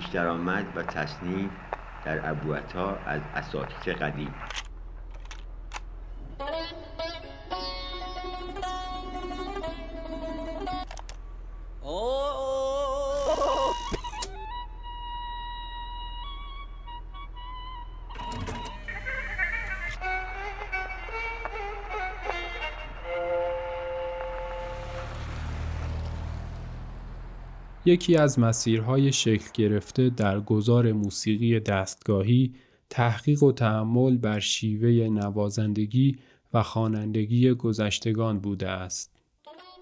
درآمد و تصنیف در ابوعطا از اساتید قدیم. یکی از مسیرهای شکل گرفته در گذار موسیقی دستگاهی تحقیق و تحمل بر شیوه نوازندگی و خوانندگی گذشتگان بوده است.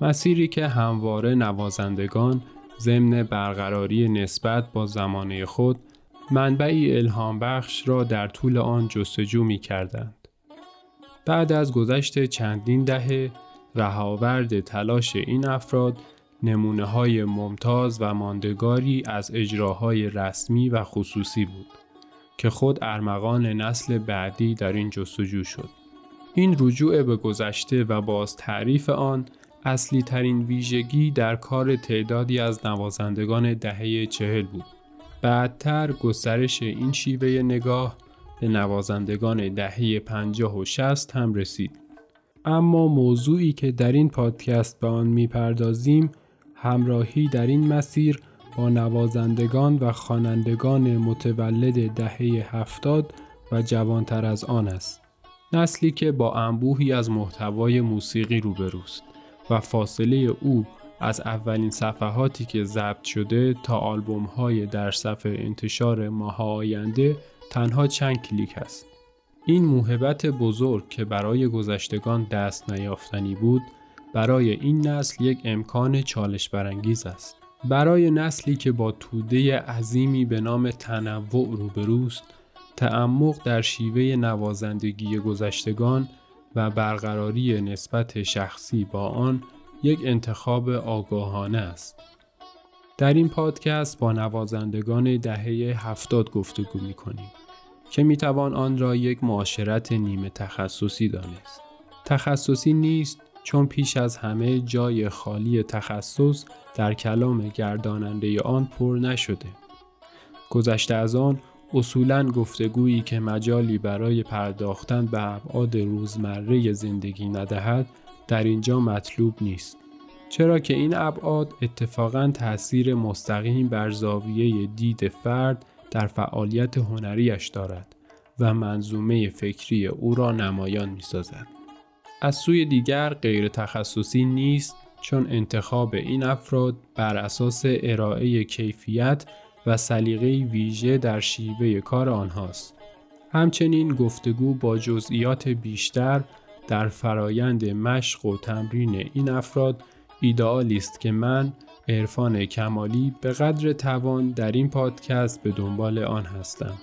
مسیری که همواره نوازندگان ضمن برقراری نسبت با زمانه خود منبعی الهام بخش را در طول آن جستجو می کردند. بعد از گذشت چندین دهه رهاورد تلاش این افراد نمونه های ممتاز و ماندگاری از اجراهای رسمی و خصوصی بود که خود ارمغان نسل بعدی در این جستجو شد. این رجوع به گذشته و باز تعریف آن اصلی ترین ویژگی در کار تعدادی از نوازندگان دهه چهل بود. بعدتر گسترش این شیوه نگاه به نوازندگان دهه پنجاه و شست هم رسید. اما موضوعی که در این پادکست به آن می‌پردازیم همراهی در این مسیر با نوازندگان و خوانندگان متولد دهه هفتاد و جوانتر از آن است. نسلی که با انبوهی از محتوای موسیقی روبروست و فاصله او از اولین صفحاتی که ضبط شده تا آلبوم های در صفحه انتشار ماه آینده تنها چند کلیک است. این موهبت بزرگ که برای گذشتگان دست نیافتنی بود برای این نسل یک امکان چالش برانگیز است. برای نسلی که با توده عظیمی به نام تنوع روبروست، تعمق در شیوه نوازندگی گذشتگان و برقراری نسبت شخصی با آن یک انتخاب آگاهانه است. در این پادکست با نوازندگان دهه هفتاد گفتگو می کنیم که می توان آن را یک معاشرت نیمه تخصصی دانست. تخصصی نیست چون پیش از همه جای خالی تخصص در کلام گرداننده آن پر نشده. گذشته از آن اصولا گفتگویی که مجالی برای پرداختن به ابعاد روزمره زندگی ندهد در اینجا مطلوب نیست. چرا که این ابعاد اتفاقا تاثیر مستقیم بر زاویه دید فرد در فعالیت هنریش دارد و منظومه فکری او را نمایان می سازد. از سوی دیگر غیر تخصصی نیست چون انتخاب این افراد بر اساس ارائه کیفیت و سلیقه ویژه در شیوه کار آنهاست. همچنین گفتگو با جزئیات بیشتر در فرایند مشق و تمرین این افراد ایدئالی است که من عرفان کمالی به قدر توان در این پادکست به دنبال آن هستم.